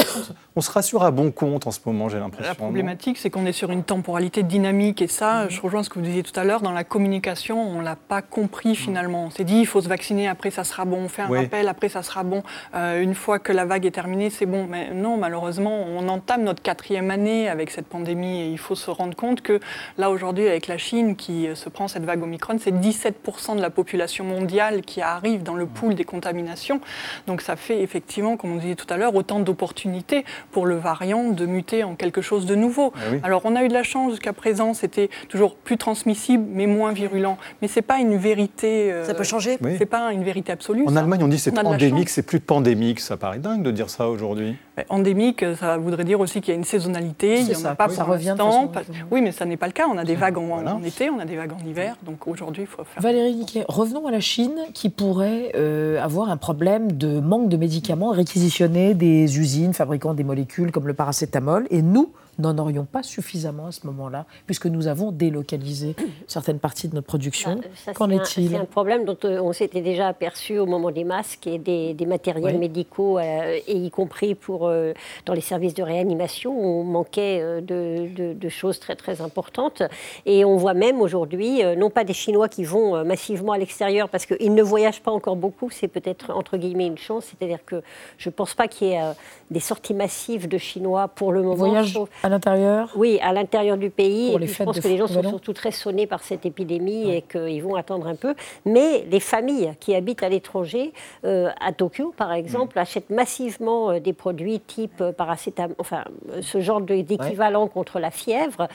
on se rassure à bon compte en ce moment, j'ai l'impression. La problématique, c'est qu'on est sur une temporalité dynamique et ça, mm-hmm. je rejoins ce que vous disiez tout à l'heure, dans la communication, on ne l'a pas compris finalement. On s'est dit, il faut se vacciner, après ça sera bon, on fait un rappel, après ça sera bon. Euh, une fois que la vague est terminée, c'est bon. Mais non, malheureusement, on entame notre quatrième année avec cette pandémie et il faut se rendre compte que là, aujourd'hui, avec la Chine qui euh, se prend cette vague Omicron, c'est 17% de la population mondiale qui arrive dans le pool des contaminations. Donc ça fait effectivement, comme on disait tout à l'heure, autant d'opportunités pour le variant de muter en quelque chose de nouveau. Ah Alors on a eu de la chance jusqu'à présent, c'était toujours plus transmissible mais moins virulent. Mais c'est pas une vérité. Euh, ça peut changer? C'est pas une vérité absolue. En Allemagne, on dit c'est endémique, c'est plus pandémique. Ça paraît dingue de dire ça aujourd'hui. Endémique, ça voudrait dire aussi qu'il y a une saisonnalité. Il n'y en a pas pour l'instant. Oui, mais ça n'est pas le cas. On a des vagues en, été, on a des vagues en hiver. Donc aujourd'hui, il faut faire. Valérie Niquet, revenons à la Chine qui pourrait euh, avoir un problème de manque de médicaments, réquisitionner des usines fabriquant des molécules comme le paracétamol. Et nous, n'en aurions pas suffisamment à ce moment-là, puisque nous avons délocalisé certaines parties de notre production. Bah, Qu'en est-il C'est un problème dont euh, on s'était déjà aperçu au moment des masques et des, matériels médicaux, euh, et y compris pour, euh, dans les services de réanimation, on manquait de, de, choses très très importantes. Et on voit même aujourd'hui, non pas des Chinois qui vont massivement à l'extérieur, parce qu'ils ne voyagent pas encore beaucoup, c'est peut-être entre guillemets une chance, c'est-à-dire que je ne pense pas qu'il y ait des sorties massives de Chinois pour le moment. Voyage à l'intérieur Oui, à l'intérieur du pays. et je pense que les gens sont surtout très sonnés par cette épidémie et qu'ils vont attendre un peu. Mais les familles qui habitent à l'étranger, euh, à Tokyo par exemple, achètent massivement euh, des produits type euh, paracétamol, enfin ce genre d'équivalent contre la fièvre,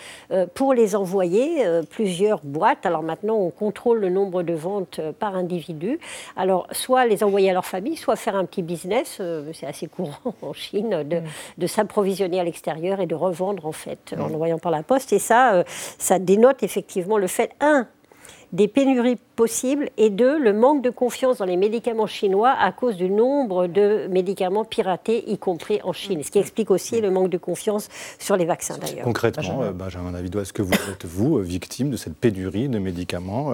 pour les envoyer plusieurs boîtes. Alors maintenant, on contrôle le nombre de ventes par individu. Alors soit les envoyer à leur famille, soit faire un petit business, c'est assez courant en Chine, de, de s'approvisionner à l'extérieur et de revendre en fait en envoyant par la poste. Et ça, euh, ça dénote effectivement le fait, un, des pénuries possibles et deux, le manque de confiance dans les médicaments chinois à cause du nombre de médicaments piratés, y compris en Chine. Ce qui explique aussi le manque de confiance sur les vaccins d'ailleurs. Concrètement, euh, Benjamin Davidois, est-ce que vous êtes, vous, euh, victime de cette pénurie de médicaments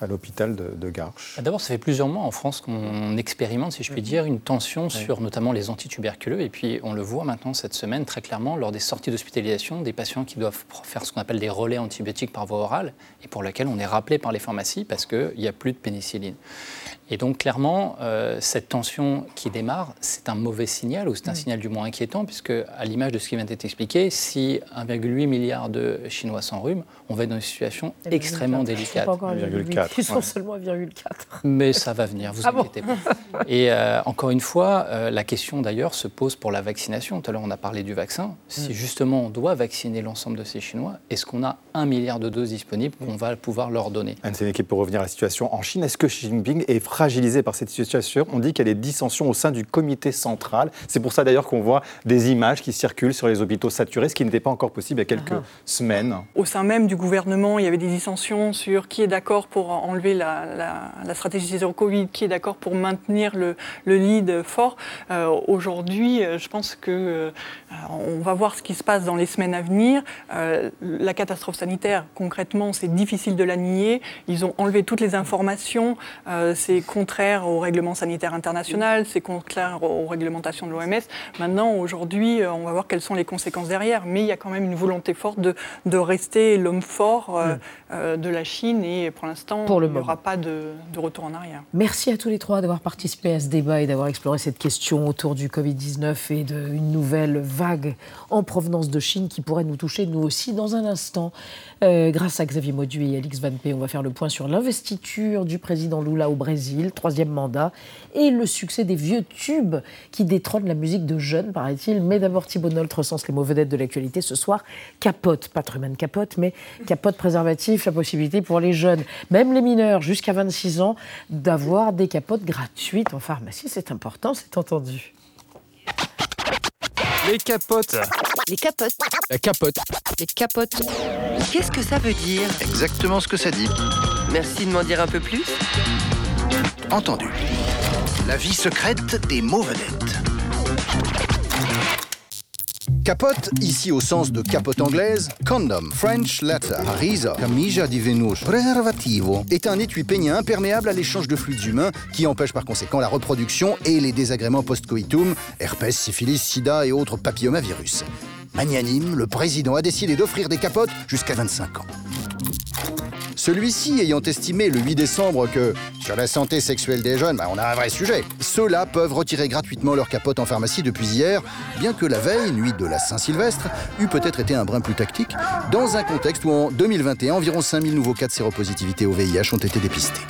à l'hôpital de, Garches ah, D'abord, ça fait plusieurs mois en France qu'on expérimente, si je puis dire, une tension sur notamment les antituberculeux. Et puis, on le voit maintenant cette semaine très clairement lors des sorties d'hospitalisation, des patients qui doivent faire ce qu'on appelle des relais antibiotiques par voie orale et pour lesquels on est rappelé par les pharmacies parce qu'il n'y a plus de pénicilline. Et donc clairement, euh, cette tension qui démarre, c'est un mauvais signal ou c'est un signal du moins inquiétant, puisque à l'image de ce qui vient d'être expliqué, si 1,8 milliard de Chinois s'enrhument, on va être dans une situation extrêmement délicate. Pas encore 1,4. Ils sont seulement 1,4. Mais ça va venir, vous ah inquiétez pas. Et euh, encore une fois, euh, la question d'ailleurs se pose pour la vaccination. Tout à l'heure, on a parlé du vaccin. Si mm. justement on doit vacciner l'ensemble de ces Chinois, est-ce qu'on a un milliard de doses disponibles qu'on va pouvoir leur donner? Anne Sénéquet, pour revenir à la situation en Chine, est-ce que Xi Jinping est fragilisée par cette situation. On dit qu'il y a des dissensions au sein du comité central. C'est pour ça d'ailleurs qu'on voit des images qui circulent sur les hôpitaux saturés, ce qui n'était pas encore possible il y a quelques ah. semaines. Au sein même du gouvernement, il y avait des dissensions sur qui est d'accord pour enlever la, stratégie zéro Covid, qui est d'accord pour maintenir le, lead fort. Euh, aujourd'hui, euh, je pense que euh, on va voir ce qui se passe dans les semaines à venir. la catastrophe sanitaire, concrètement, c'est difficile de la nier. Ils ont enlevé toutes les informations. c'est contraire au règlement sanitaire international, c'est contraire aux réglementations de l'OMS. Maintenant, aujourd'hui, on va voir quelles sont les conséquences derrière. Mais il y a quand même une volonté forte de, de rester l'homme fort mm. de la Chine et pour l'instant, il n'y aura pas de, de, retour en arrière. Merci à tous les trois d'avoir participé à ce débat et d'avoir exploré cette question autour du Covid-19 et d'une nouvelle vague en provenance de Chine qui pourrait nous toucher nous aussi dans un instant. Euh, grâce à Xavier Maudu et Alix Van P, on va faire le point sur l'investiture du président Lula au Brésil, troisième mandat, et le succès des vieux tubes qui détrônent la musique de jeunes, paraît-il. Mais d'abord, Thibault Nolte recense les mots vedettes de l'actualité ce soir. Capote, pas Truman Capote, mais capote préservatif, la possibilité pour les jeunes, même les mineurs jusqu'à 26 ans, d'avoir des capotes gratuites en pharmacie. C'est important, c'est entendu. Les capotes. Les capotes. La capote. Les capotes. Qu'est-ce que ça veut dire? Exactement ce que ça dit. Merci de m'en dire un peu plus. Entendu. La vie secrète des mots vedettes. Capote, ici au sens de capote anglaise, condom, French letter, riso, camija di Venus, préservativo, est un étui peigné imperméable à l'échange de fluides humains qui empêche par conséquent la reproduction et les désagréments post-coitum, herpès, syphilis, sida et autres papillomavirus. Magnanime, le président a décidé d'offrir des capotes jusqu'à 25 ans. Celui-ci ayant estimé le 8 décembre que, sur la santé sexuelle des jeunes, bah, on a un vrai sujet, ceux-là peuvent retirer gratuitement leur capote en pharmacie depuis hier, bien que la veille, nuit de la Saint-Sylvestre, eût peut-être été un brin plus tactique, dans un contexte où en 2021, environ 5000 nouveaux cas de séropositivité au VIH ont été dépistés.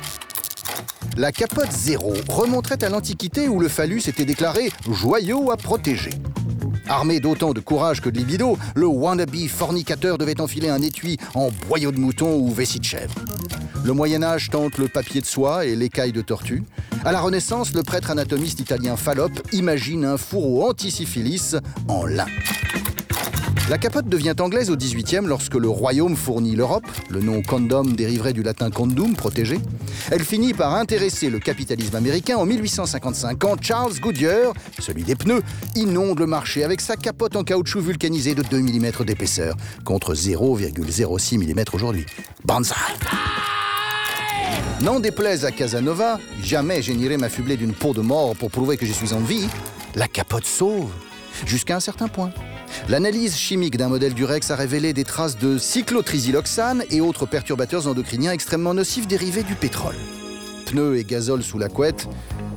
La capote zéro remonterait à l'Antiquité où le phallus était déclaré joyau à protéger. Armé d'autant de courage que de libido, le wannabe fornicateur devait enfiler un étui en boyau de mouton ou vessie de chèvre. Le Moyen Âge tente le papier de soie et l'écaille de tortue. À la Renaissance, le prêtre anatomiste italien Fallope imagine un fourreau anti-syphilis en lin. La capote devient anglaise au XVIIIe lorsque le royaume fournit l'Europe. Le nom condom dériverait du latin condum, protégé. Elle finit par intéresser le capitalisme américain en 1855 quand Charles Goodyear, celui des pneus, inonde le marché avec sa capote en caoutchouc vulcanisé de 2 mm d'épaisseur contre 0,06 mm aujourd'hui. Banzai N'en déplaise à Casanova, jamais je n'irai m'affubler d'une peau de mort pour prouver que je suis en vie. La capote sauve, jusqu'à un certain point. L'analyse chimique d'un modèle du Rex a révélé des traces de cyclotrisyloxane et autres perturbateurs endocriniens extrêmement nocifs dérivés du pétrole. Pneus et gazole sous la couette,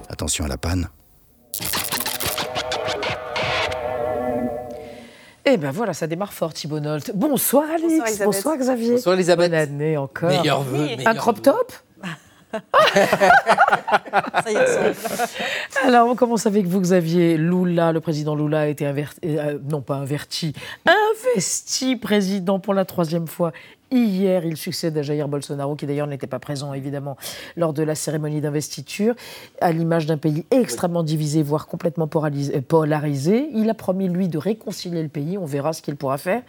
attention à la panne. Eh ben voilà, ça démarre fort, Thibault Nolte. Bonsoir Alix, bonsoir, Xavier. Bonsoir Elisabeth. Bonne année encore. Meilleurs vœux. Un crop top? Alors, on commence avec vous, Xavier. Lula, le président Lula a été euh, non pas averti, investi président pour la troisième fois. Hier, il succède à Jair Bolsonaro, qui d'ailleurs n'était pas présent, évidemment, lors de la cérémonie d'investiture, à l'image d'un pays extrêmement divisé, voire complètement polarisé. Il a promis, lui, de réconcilier le pays. On verra ce qu'il pourra faire.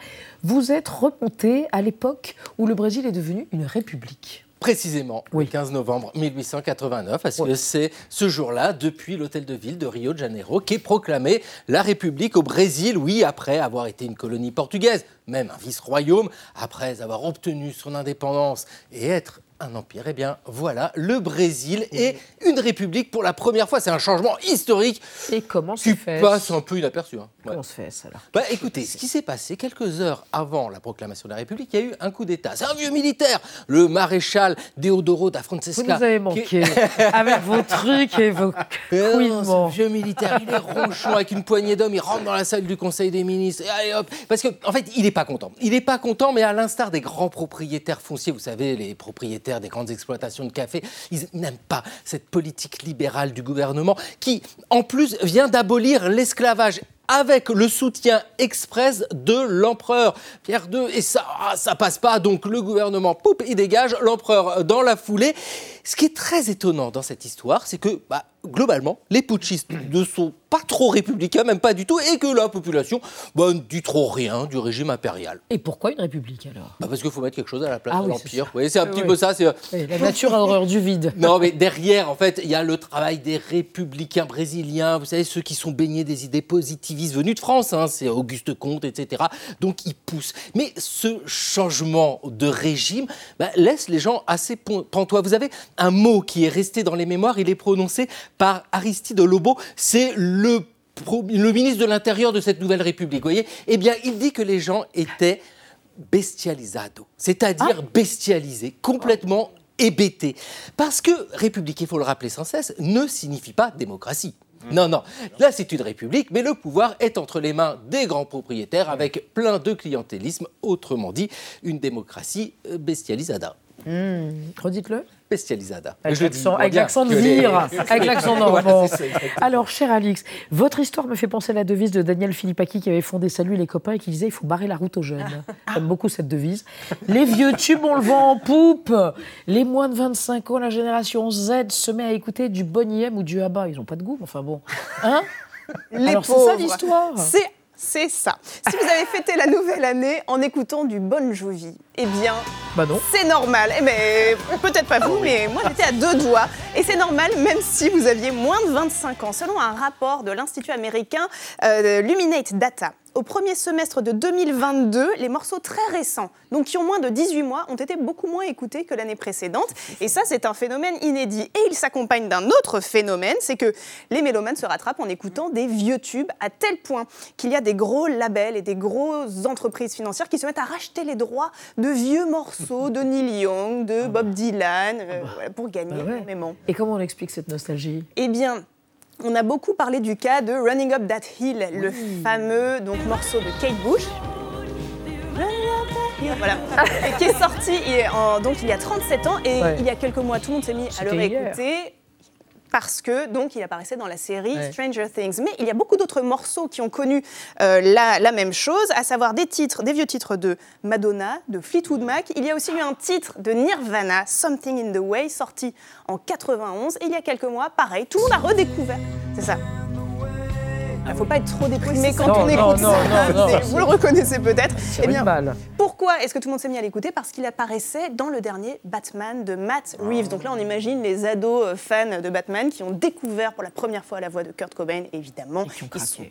Vous êtes remonté à l'époque où le Brésil est devenu une république précisément le 15 novembre 1889, parce que c'est ce jour-là, depuis l'hôtel de ville de Rio de Janeiro, qu'est proclamée la République au Brésil, oui, après avoir été une colonie portugaise, même un vice-royaume, après avoir obtenu son indépendance et être un empire. Eh bien, voilà, le Brésil est une république pour la première fois. C'est un changement historique. Et comment se fait passe un peu inaperçu. Hein. Comment se fait ça alors bah, Écoutez, ce qui s'est passé quelques heures avant la proclamation de la République, il y a eu un coup d'État. C'est un vieux militaire, le maréchal Deodoro da Francesca. Vous nous avez manqué avec vos trucs et vos couillements. vieux militaire, il est ronchon avec une poignée d'hommes. Il rentre dans la salle du Conseil des ministres. Et allez hop Parce qu'en en fait, il n'est pas content. Il n'est pas content, mais à l'instar des grands propriétaires fonciers, vous savez, les propriétaires des grandes exploitations de café, ils n'aiment pas cette politique libérale du gouvernement qui, en plus, vient d'abolir l'esclavage avec le soutien express de l'empereur Pierre II. Et ça, ah, ça passe pas. Donc le gouvernement, poup, il dégage l'empereur dans la foulée. Ce qui est très étonnant dans cette histoire, c'est que bah, globalement, les putschistes ne sont pas trop républicains, même pas du tout, et que la population bah, ne dit trop rien du régime impérial. Et pourquoi une république alors? Bah Parce qu'il faut mettre quelque chose à la place ah de l'Empire. c'est un petit peu ça. la nature a horreur du vide. Non, mais derrière, en fait, il y a le travail des républicains brésiliens, vous savez, ceux qui sont baignés des idées positivistes venues de France, hein, c'est Auguste Comte, etc. Donc ils poussent. Mais ce changement de régime bah, laisse les gens assez pantois. Vous avez un mot qui est resté dans les mémoires, il est prononcé par Aristide Lobo, c'est le le ministre de l'Intérieur de cette nouvelle République, vous voyez, eh bien, il dit que les gens étaient bestialisado, c'est-à-dire ah. bestialisés, complètement hébétés. Parce que république, il faut le rappeler sans cesse, ne signifie pas démocratie. Non, non. Là, c'est une république, mais le pouvoir est entre les mains des grands propriétaires avec plein de clientélisme, autrement dit, une démocratie euh, bestialisada. Mmh. Redites-le. Bestialisada. Avec l'accent de vire, avec l'accent normand. Alors, cher Alix, votre histoire me fait penser à la devise de Daniel Philippaki qui avait fondé Salut les copains et qui disait il faut barrer la route aux jeunes. Ah. J'aime beaucoup cette devise. Les vieux tubes, on le vend en poupe. Les moins de 25 ans, la génération Z se met à écouter du Bonnie M ou du Abba. Ils n'ont pas de goût, enfin bon. Hein les Alors, c'est ça l'histoire. C'est c'est ça. Si vous avez fêté la nouvelle année en écoutant du Bon Jovi, eh bien, bah non. c'est normal. Eh ben, peut-être pas vous, mais moi j'étais à deux doigts. Et c'est normal même si vous aviez moins de 25 ans. Selon un rapport de l'Institut américain euh, Luminate Data, au premier semestre de 2022, les morceaux très récents, donc qui ont moins de 18 mois, ont été beaucoup moins écoutés que l'année précédente. Et ça, c'est un phénomène inédit. Et il s'accompagne d'un autre phénomène, c'est que les mélomanes se rattrapent en écoutant des vieux tubes, à tel point qu'il y a des gros labels et des grosses entreprises financières qui se mettent à racheter les droits de vieux morceaux de Neil Young, de Bob Dylan, euh, pour gagner bah énormément. Et comment on explique cette nostalgie? Eh bien, on a beaucoup parlé du cas de Running Up That Hill, le fameux donc, morceau de Kate Bush. Voilà. qui est sorti donc, il y a 37 ans et il y a quelques mois, tout le monde s'est mis à le réécouter parce que donc il apparaissait dans la série Stranger Things. Mais il y a beaucoup d'autres morceaux qui ont connu euh, la, même chose, à savoir des titres, des vieux titres de Madonna, de Fleetwood Mac. Il y a aussi eu un titre de Nirvana, Something in the Way, sorti en 91. Et il y a quelques mois, pareil, tout le monde a redécouvert. C'est ça. Il ne faut pas être trop déprimé quand on écoute ça. vous le reconnaissez peut-être. Eh bien, pourquoi est-ce que tout le monde s'est mis à l'écouter? Parce qu'il apparaissait dans le dernier Batman de Matt Reeves. Donc là, on imagine les ados euh, fans de Batman qui ont découvert pour la première fois la voix de Kurt Cobain, évidemment.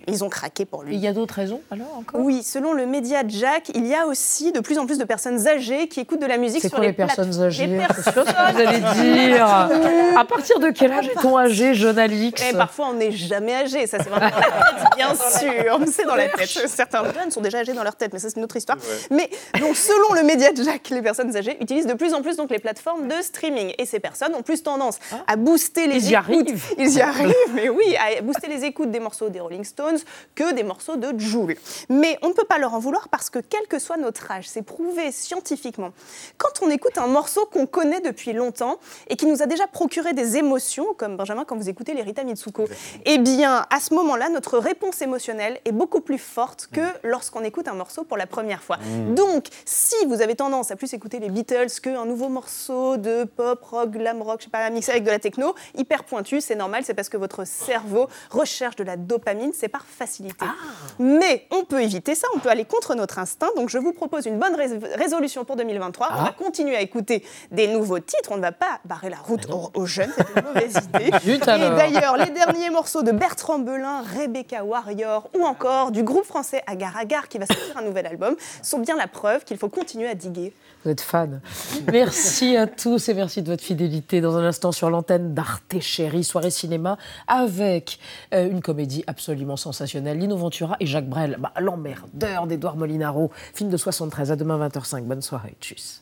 Ils, ont craqué pour lui. il y a d'autres raisons alors encore? Oui, selon le média Jack, il y a aussi de plus en plus de personnes âgées qui écoutent de la musique sur quoi, les, personnes âgées Les personnes vous allez dire. à partir de quel âge est-on âgé, jeune Alix Et Parfois, on n'est jamais âgé. Ça, c'est vraiment bien sûr. C'est dans la tête. Certains jeunes sont déjà âgés dans leur tête, mais ça, c'est une autre histoire. Mais donc, selon le média Jack, les personnes âgées utilisent de plus en plus donc, les plateformes de streaming. Et ces personnes ont plus tendance ah. à booster les Ils y arrivent. Ils y arrivent, mais oui, à booster les écoutes des morceaux des Rolling Stones que des morceaux de Joule. Mais on ne peut pas leur en vouloir parce que, quel que soit notre âge, c'est prouvé scientifiquement, quand on écoute un morceau qu'on connaît depuis longtemps et qui nous a déjà procuré des émotions, comme Benjamin quand vous écoutez les Rita Mitsuko, eh bien, à ce moment-là, notre réponse émotionnelle est beaucoup plus forte que lorsqu'on écoute un morceau pour la première fois. Mmh. Donc, si vous avez tendance à plus écouter les Beatles qu'un nouveau morceau de pop, rock, glam rock, je sais pas, mixé avec de la techno, hyper pointu, c'est normal, c'est parce que votre cerveau recherche de la dopamine, c'est par facilité. Ah. Mais on peut éviter ça, on peut aller contre notre instinct. Donc, je vous propose une bonne résolution pour 2023. On va ah. continuer à écouter des nouveaux titres, on ne va pas barrer la route aux, jeunes, c'est une mauvaise idée. Et d'ailleurs, les derniers morceaux de Bertrand Belin, Rebecca Warrior ou encore du groupe français Agar Agar qui va sortir un nouvel album sont bien la preuve qu'il faut continuer à diguer. Vous êtes fan. Merci à tous et merci de votre fidélité. Dans un instant sur l'antenne d'Arte Chérie, soirée cinéma, avec euh, une comédie absolument sensationnelle. Lino Ventura et Jacques Brel, bah, l'emmerdeur d'Edouard Molinaro. Film de 73 à demain 20h05. Bonne soirée. Tchuss.